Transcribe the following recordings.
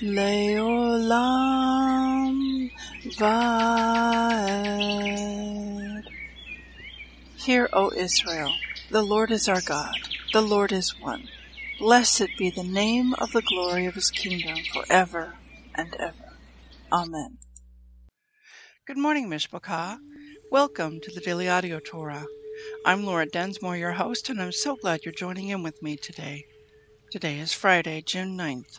Leolam Vaed. Hear, O Israel, the Lord is our God, the Lord is one. Blessed be the name of the glory of his kingdom forever and ever. Amen. Good morning, Mishpachah. Welcome to the Daily Audio Torah. I'm Laura Densmore, your host, and I'm so glad you're joining in with me today. Today is Friday, June 9th.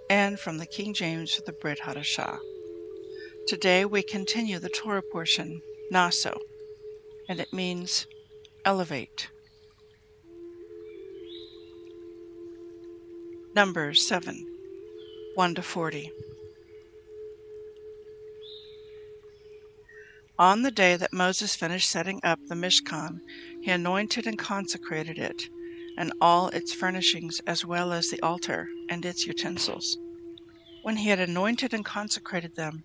and from the King James for the Brit Hadashah. Today we continue the Torah portion, Naso, and it means elevate. Numbers 7 1 to 40. On the day that Moses finished setting up the Mishkan, he anointed and consecrated it, and all its furnishings, as well as the altar and its utensils. When he had anointed and consecrated them,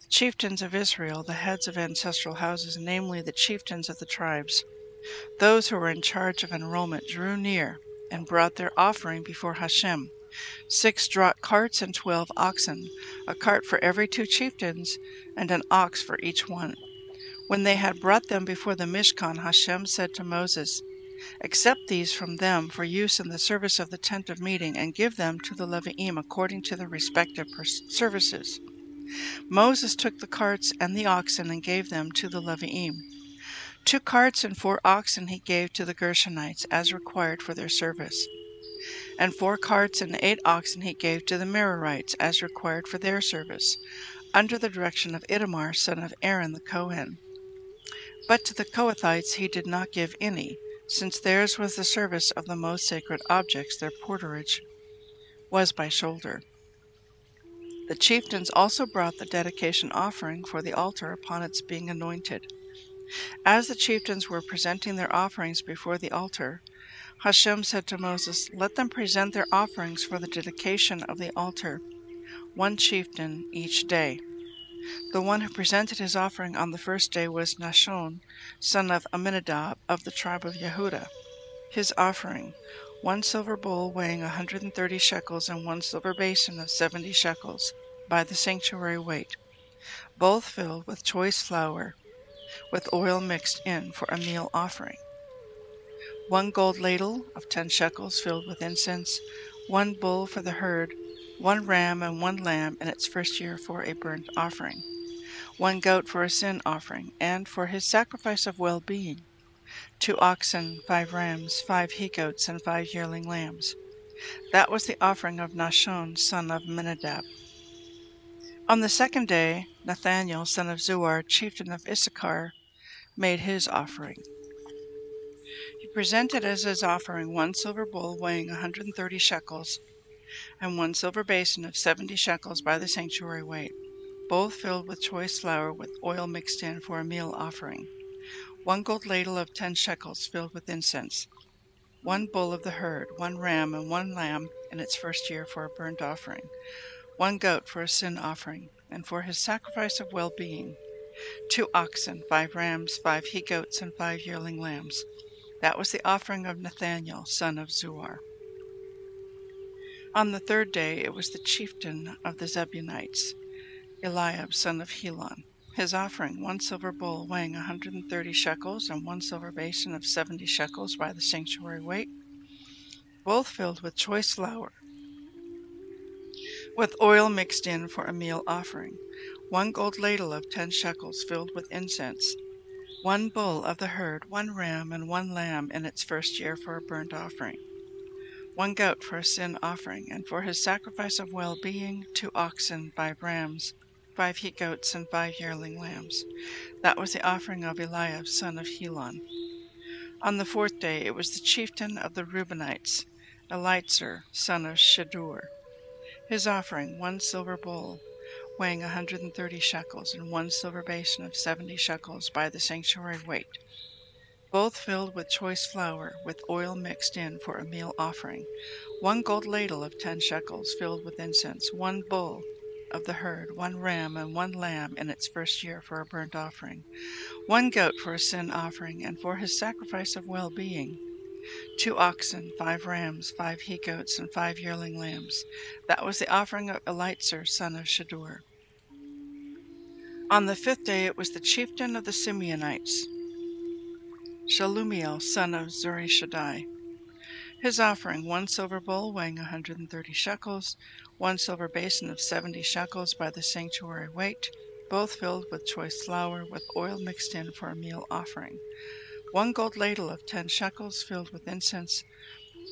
the chieftains of Israel, the heads of ancestral houses, namely the chieftains of the tribes, those who were in charge of enrollment, drew near and brought their offering before Hashem six draught carts and twelve oxen, a cart for every two chieftains, and an ox for each one. When they had brought them before the Mishkan, Hashem said to Moses, Accept these from them for use in the service of the tent of meeting, and give them to the Leviim according to their respective services. Moses took the carts and the oxen and gave them to the Leviim. Two carts and four oxen he gave to the Gershonites as required for their service and four carts and eight oxen he gave to the Merarites as required for their service, under the direction of Ithamar son of Aaron the Kohen. But to the Kohathites he did not give any, since theirs was the service of the most sacred objects, their porterage was by shoulder. The chieftains also brought the dedication offering for the altar upon its being anointed. As the chieftains were presenting their offerings before the altar, Hashem said to Moses, Let them present their offerings for the dedication of the altar, one chieftain each day. The one who presented his offering on the first day was Nahshon, son of Amminadab of the tribe of Yehudah. His offering, one silver bowl weighing a 130 shekels and one silver basin of 70 shekels, by the sanctuary weight, both filled with choice flour, with oil mixed in for a meal offering one gold ladle of ten shekels filled with incense, one bull for the herd, one ram and one lamb in its first year for a burnt offering, one goat for a sin offering, and for his sacrifice of well being, two oxen, five rams, five he goats, and five yearling lambs. That was the offering of Nahshon, son of Amminadab. On the second day, Nathaniel, son of Zuar, chieftain of Issachar, made his offering He presented as his offering one silver bowl weighing a 130 shekels, and one silver basin of 70 shekels by the sanctuary weight, both filled with choice flour with oil mixed in for a meal offering, one gold ladle of 10 shekels filled with incense, one bull of the herd, one ram, and one lamb in its first year for a burnt offering, one goat for a sin offering, and for his sacrifice of well being, two oxen, five rams, five he goats, and five yearling lambs. That was the offering of Nathaniel, son of Zuar. On the third day it was the chieftain of the Zebulunites, Eliab, son of Helon. His offering, one silver bowl weighing a 130 shekels, and one silver basin of 70 shekels by the sanctuary weight, both filled with choice flour, with oil mixed in for a meal offering, one gold ladle of 10 shekels filled with incense, one bull of the herd, one ram, and one lamb in its first year for a burnt offering, one goat for a sin offering, and for his sacrifice of well being, two oxen, five rams, five he goats, and five yearling lambs. That was the offering of Eliab, son of Helon. On the fourth day it was the chieftain of the Reubenites, Eliezer, son of Shedeur. His offering, one silver bowl, weighing a 130 shekels, and one silver basin of 70 shekels by the sanctuary weight, both filled with choice flour, with oil mixed in for a meal offering, one gold ladle of 10 shekels filled with incense, one bull of the herd, one ram, and one lamb in its first year for a burnt offering, one goat for a sin offering, and for his sacrifice of well being, two oxen, five rams, five he goats, and five yearling lambs. That was the offering of Eliezer, son of Shedeur. On the fifth day it was the chieftain of the Simeonites, Shelumiel, son of Zurishaddai. His offering, one silver bowl weighing a 130 shekels, one silver basin of 70 shekels by the sanctuary weight, both filled with choice flour, with oil mixed in for a meal offering, one gold ladle of 10 shekels filled with incense,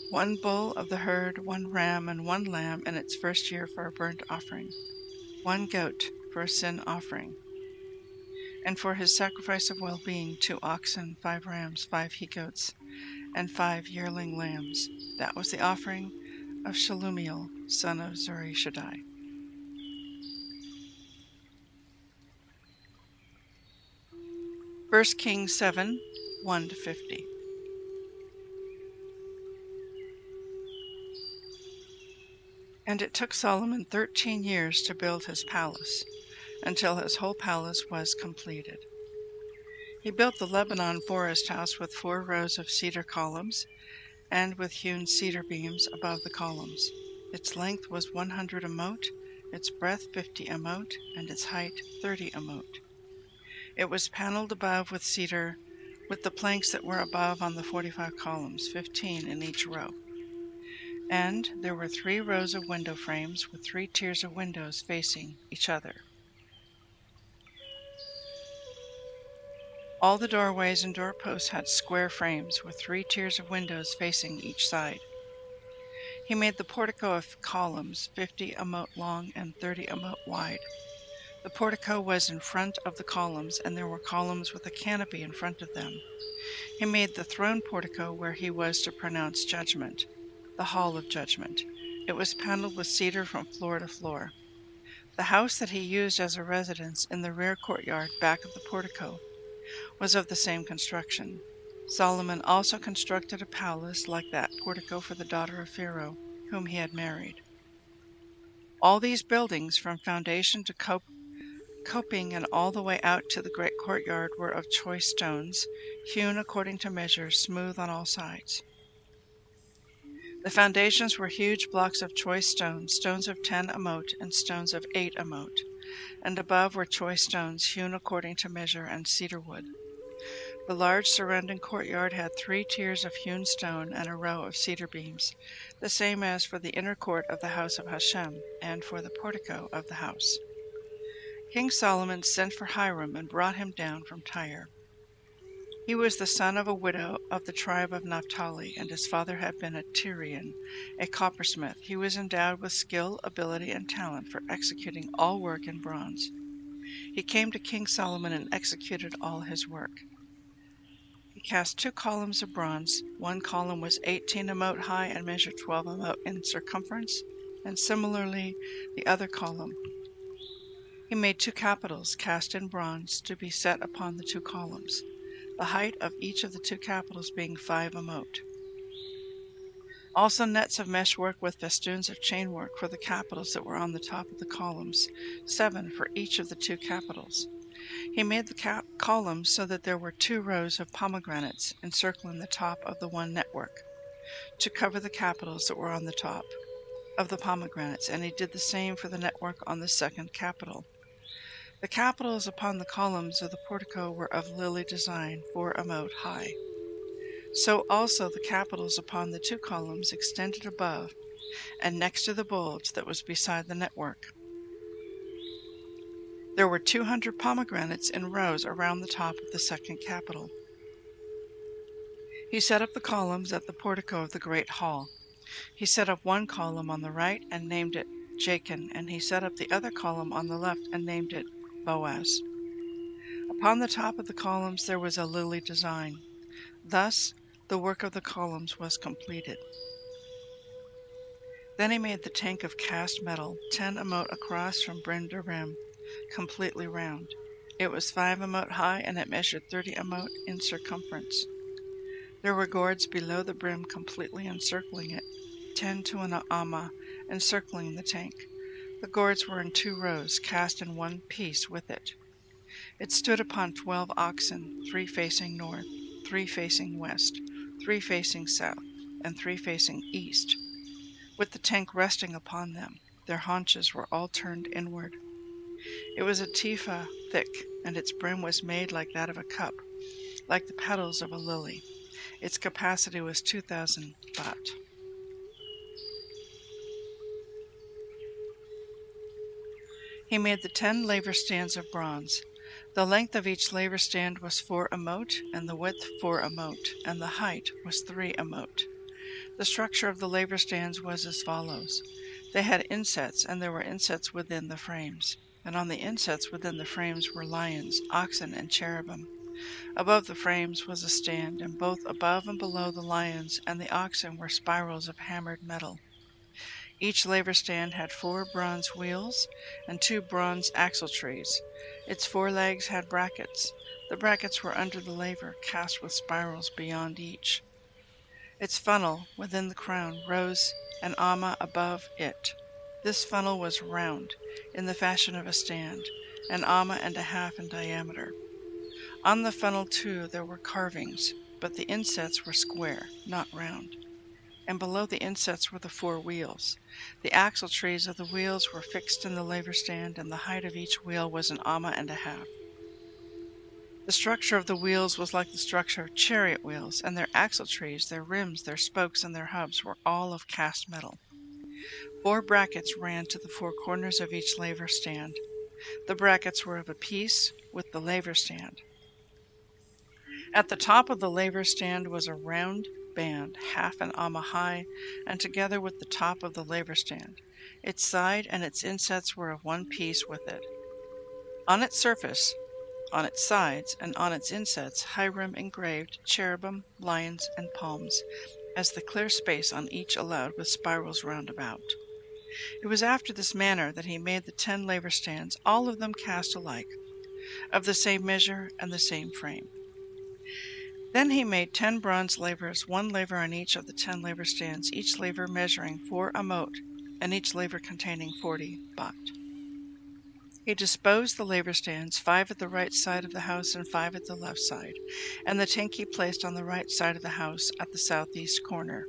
one bull of the herd, one ram, and one lamb in its first year for a burnt offering, one goat for a sin offering, and for his sacrifice of well being, two oxen, five rams, five he goats, and five yearling lambs. That was the offering of Shelumiel, son of Zurishaddai. First Kings 7 1 to 50. And it took Solomon thirteen years to build his palace until his whole palace was completed. He built the Lebanon forest house with four rows of cedar columns and with hewn cedar beams above the columns. Its length was 100 amot, its breadth 50 amot, and its height 30 amot. It was paneled above with cedar, with the planks that were above on the 45 columns, 15 in each row. And there were three rows of window frames with three tiers of windows facing each other. All the doorways and doorposts had square frames with three tiers of windows facing each side. He made the portico of columns, 50 a amot long and 30 a amot wide. The portico was in front of the columns, and there were columns with a canopy in front of them. He made the throne portico where he was to pronounce judgment, the hall of judgment. It was paneled with cedar from floor to floor. The house that he used as a residence in the rear courtyard back of the portico was of the same construction. Solomon also constructed a palace like that portico for the daughter of Pharaoh, whom he had married. All these buildings, from foundation to cop- coping and all the way out to the great courtyard, were of choice stones, hewn according to measure, smooth on all sides. The foundations were huge blocks of choice stones, stones of ten amot and stones of eight amot, and above were choice stones hewn according to measure and cedar wood. The large surrounding courtyard had three tiers of hewn stone and a row of cedar beams, the same as for the inner court of the house of Hashem and for the portico of the house. King Solomon sent for Hiram and brought him down from Tyre. He was the son of a widow of the tribe of Naphtali, and his father had been a Tyrian, a coppersmith. He was endowed with skill, ability, and talent for executing all work in bronze. He came to King Solomon and executed all his work He cast two columns of bronze. One column was 18 amot high and measured 12 amot in circumference, and similarly the other column. He made two capitals cast in bronze to be set upon the two columns, the height of each of the two capitals being 5 amot. Also nets of meshwork with festoons of chainwork for the capitals that were on the top of the columns, seven for each of the two capitals. He made the cap- columns so that there were two rows of pomegranates encircling the top of the one network to cover the capitals that were on the top of the pomegranates, and he did the same for the network on the second capital. The capitals upon the columns of the portico were of lily design, four amot high. So also the capitals upon the two columns extended above and next to the bulge that was beside the network. There were 200 pomegranates in rows around the top of the second capital. He set up the columns at the portico of the great hall. He set up one column on the right and named it Jachin, and he set up the other column on the left and named it Boaz. Upon the top of the columns there was a lily design. Thus the work of the columns was completed. Then he made the tank of cast metal, ten amot across from brim to rim, completely round. It was five amot high and it measured thirty amot in circumference. There were gourds below the brim completely encircling it, ten to an amma, encircling the tank. The gourds were in two rows, cast in one piece with it. It stood upon twelve oxen, three facing north, three facing west, three facing south, and three facing east, with the tank resting upon them. Their haunches were all turned inward. It was a tepha thick, and its brim was made like that of a cup, like the petals of a lily. Its capacity was 2,000 bath. He made the ten laver stands of bronze. The length of each laver stand was four amot, and the width four amot, and the height was three amot. The structure of the laver stands was as follows. They had insets, and there were insets within the frames and on the insets within the frames were lions, oxen, and cherubim. Above the frames was a stand, and both above and below the lions and the oxen were spirals of hammered metal. Each laver stand had four bronze wheels and two bronze axletrees. Its four legs had brackets. The brackets were under the laver, cast with spirals beyond each. Its funnel, within the crown, rose an amma above it. This funnel was round, in the fashion of a stand, an amma and a half in diameter. On the funnel, too, there were carvings, but the insets were square, not round. And below the insets were the four wheels. The axletrees of the wheels were fixed in the laver stand, and the height of each wheel was an amma and a half. The structure of the wheels was like the structure of chariot wheels, and their axletrees, their rims, their spokes, and their hubs were all of cast metal. Four brackets ran to the four corners of each laver stand. The brackets were of a piece with the laver stand. At the top of the laver stand was a round band, half an amma high, and together with the top of the laver stand. Its side and its insets were of one piece with it. On its surface, on its sides, and on its insets, Hiram engraved cherubim, lions, and palms, as the clear space on each allowed with spirals round about. It was after this manner that he made the ten laver stands, all of them cast alike, of the same measure and the same frame. Then he made ten bronze lavers, one laver on each of the ten laver stands, each laver measuring four amot, and each laver containing forty bath. He disposed the laver stands, five at the right side of the house and five at the left side, and the tank he placed on the right side of the house at the southeast corner.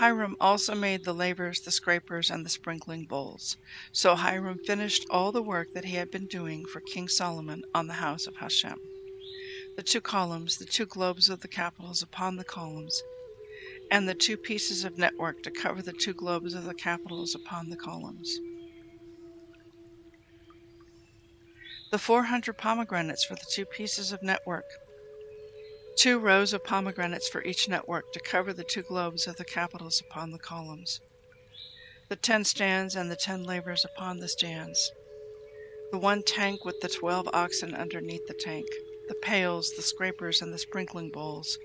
Hiram also made the lavers, the scrapers, and the sprinkling bowls. So Hiram finished all the work that he had been doing for King Solomon on the house of Hashem. The two columns, the two globes of the capitals upon the columns, and the two pieces of network to cover the two globes of the capitals upon the columns. The 400 pomegranates for the two pieces of network. Two rows of pomegranates for each network to cover the two globes of the capitals upon the columns, the ten stands and the ten lavers upon the stands, the one tank with the twelve oxen underneath the tank, the pails, the scrapers, and the sprinkling bowls.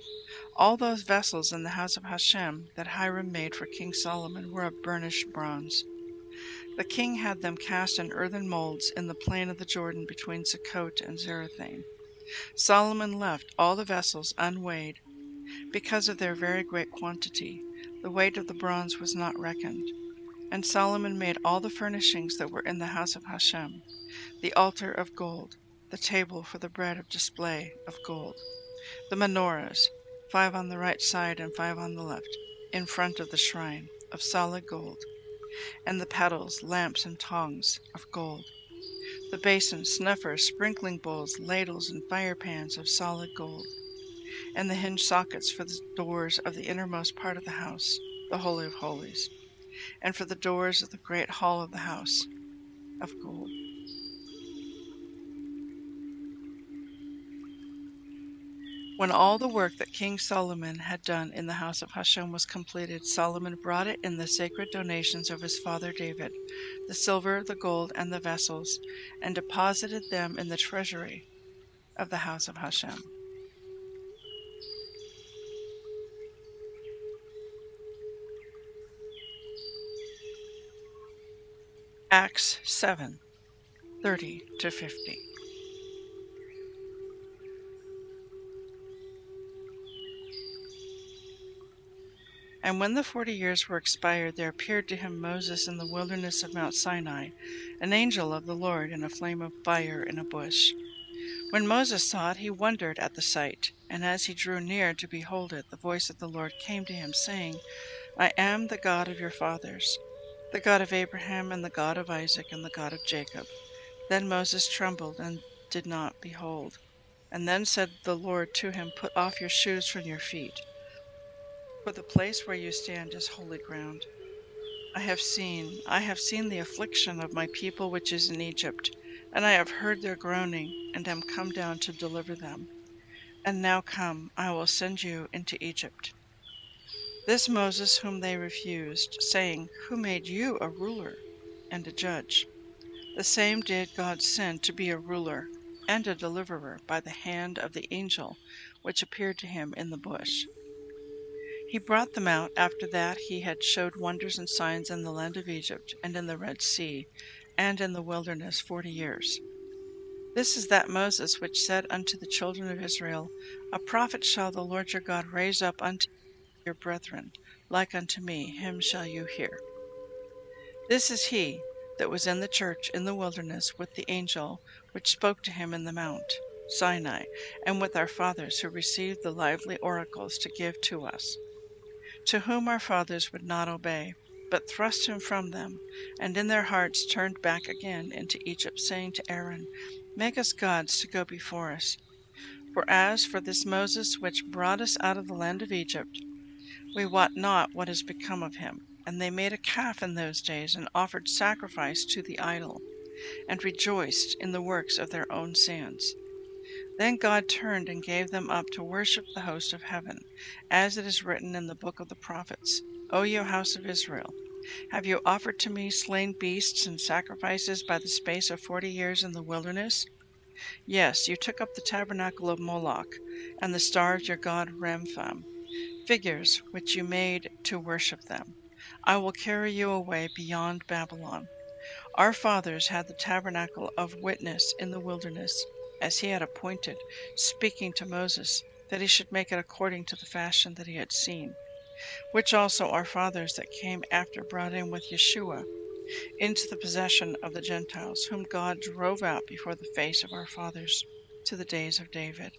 All those vessels in the house of Hashem that Hiram made for King Solomon were of burnished bronze. The king had them cast in earthen molds in the plain of the Jordan between Sukkot and Zarethan. Solomon left all the vessels unweighed, because of their very great quantity. The weight of the bronze was not reckoned. And Solomon made all the furnishings that were in the house of Hashem the altar of gold, the table for the bread of display of gold, the menorahs, five on the right side and five on the left, in front of the shrine, of solid gold and the paddles, lamps, and tongs of gold. The basins, snuffers, sprinkling bowls, ladles, and fire pans of solid gold. And the hinge sockets for the doors of the innermost part of the house, the Holy of Holies, and for the doors of the great hall of the house of gold. When all the work that King Solomon had done in the house of Hashem was completed, Solomon brought it in the sacred donations of his father David, the silver, the gold, and the vessels, and deposited them in the treasury of the house of Hashem. Acts 7 30 to 50. And when the forty years were expired, there appeared to him Moses in the wilderness of Mount Sinai, an angel of the Lord in a flame of fire in a bush. When Moses saw it, he wondered at the sight. And as he drew near to behold it, the voice of the Lord came to him, saying, I am the God of your fathers, the God of Abraham, and the God of Isaac, and the God of Jacob. Then Moses trembled and did not behold. And then said the Lord to him, Put off your shoes from your feet the place where you stand is holy ground. I have seen, I have seen the affliction of my people which is in Egypt, and I have heard their groaning, and am come down to deliver them. And now come, I will send you into Egypt. This Moses whom they refused, saying, Who made you a ruler and a judge? The same did God send to be a ruler and a deliverer by the hand of the angel which appeared to him in the bush. He brought them out after that he had showed wonders and signs in the land of Egypt, and in the Red Sea, and in the wilderness forty years. This is that Moses which said unto the children of Israel, A prophet shall the Lord your God raise up unto your brethren, like unto me, him shall you hear. This is he that was in the church in the wilderness with the angel which spoke to him in the mount Sinai, and with our fathers who received the lively oracles to give to us to whom our fathers would not obey, but thrust him from them, and in their hearts turned back again into Egypt, saying to Aaron, Make us gods to go before us. For as for this Moses which brought us out of the land of Egypt, we wot not what is become of him. And they made a calf in those days, and offered sacrifice to the idol, and rejoiced in the works of their own hands. Then God turned and gave them up to worship the host of heaven, as it is written in the book of the prophets O you house of Israel, have you offered to me slain beasts and sacrifices by the space of forty years in the wilderness? Yes, you took up the tabernacle of Moloch, and the star of your god Remphan, figures which you made to worship them. I will carry you away beyond Babylon. Our fathers had the tabernacle of witness in the wilderness as he had appointed, speaking to Moses, that he should make it according to the fashion that he had seen, which also our fathers that came after brought in with Yeshua into the possession of the Gentiles, whom God drove out before the face of our fathers to the days of David,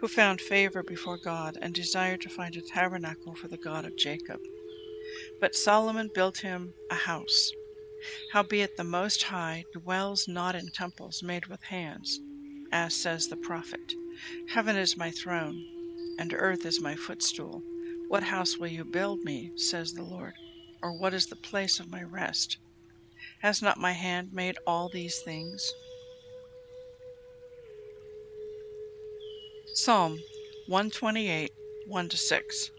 who found favor before God and desired to find a tabernacle for the God of Jacob. But Solomon built him a house. Howbeit the Most High dwells not in temples made with hands, as says the prophet Heaven is my throne, and earth is my footstool. What house will you build me, says the Lord, or what is the place of my rest? Has not my hand made all these things? Psalm 128 1 6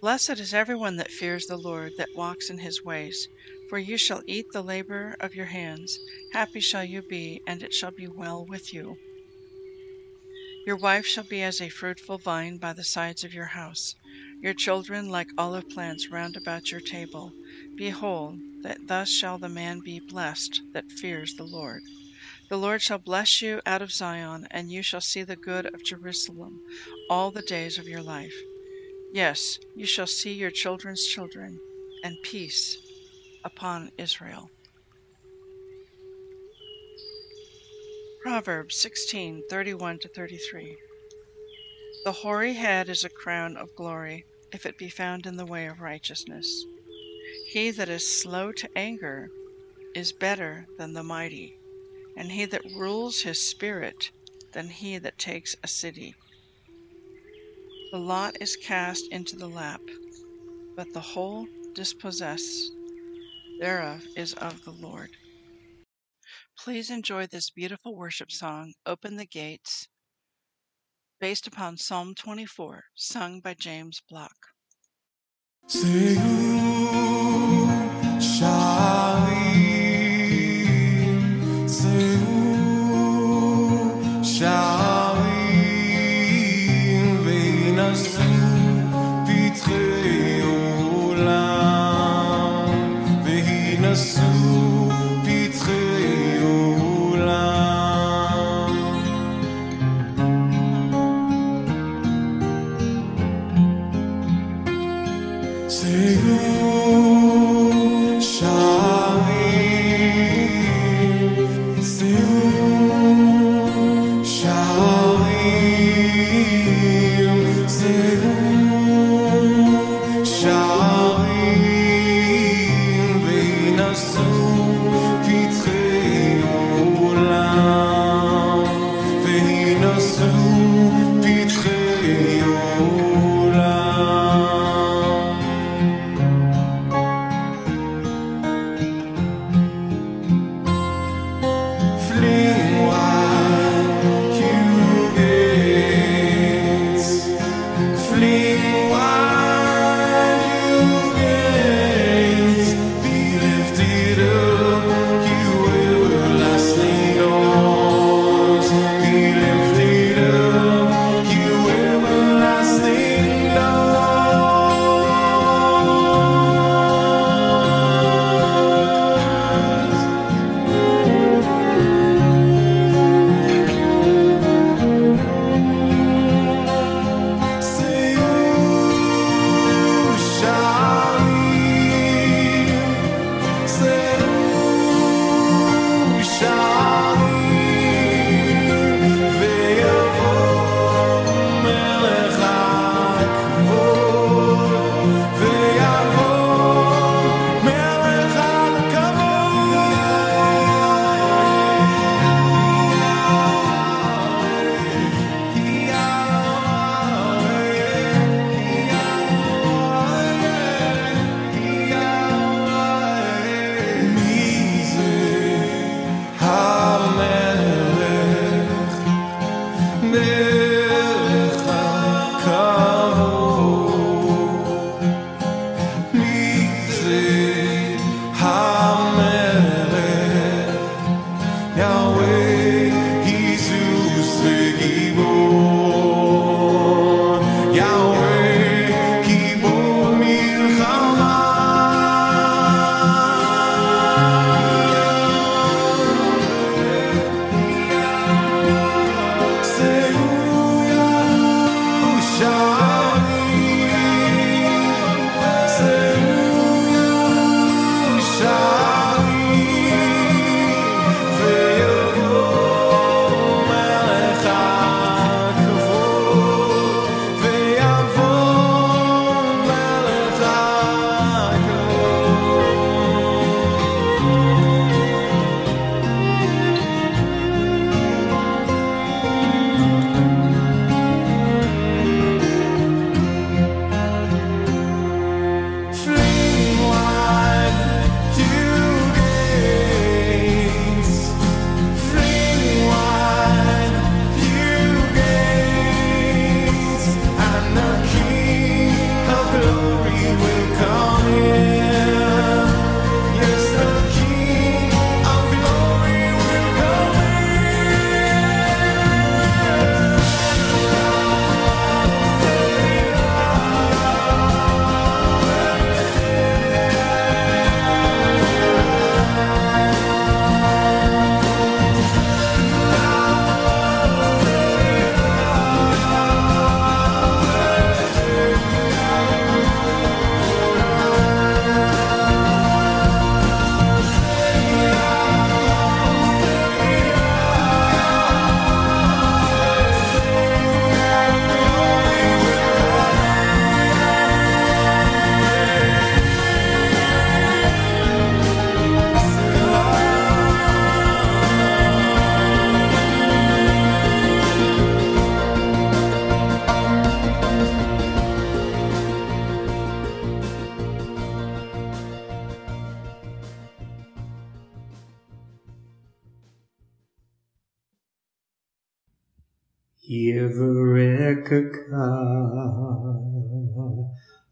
Blessed is everyone that fears the Lord, that walks in his ways. For you shall eat the labor of your hands. Happy shall you be, and it shall be well with you. Your wife shall be as a fruitful vine by the sides of your house, your children like olive plants round about your table. Behold, that thus shall the man be blessed that fears the Lord. The Lord shall bless you out of Zion, and you shall see the good of Jerusalem all the days of your life. Yes, you shall see your children's children, and peace upon Israel. Proverbs 16:31 to 33. The hoary head is a crown of glory, if it be found in the way of righteousness. He that is slow to anger is better than the mighty, and he that rules his spirit than he that takes a city. The lot is cast into the lap, but the whole dispossess thereof is of the Lord. Please enjoy this beautiful worship song, Open the Gates, based upon Psalm 24, sung by James Block.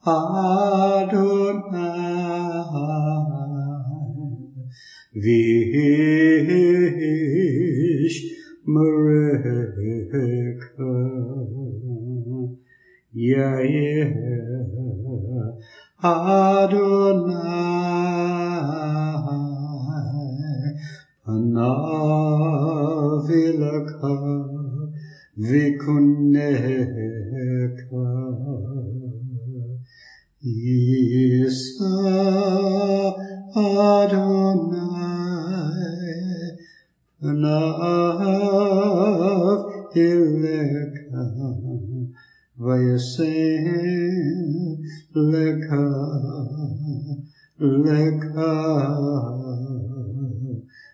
Adonai Adonai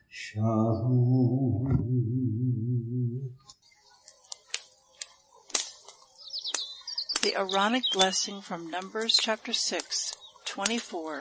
Shalom The Aaronic blessing from Numbers chapter 6, 24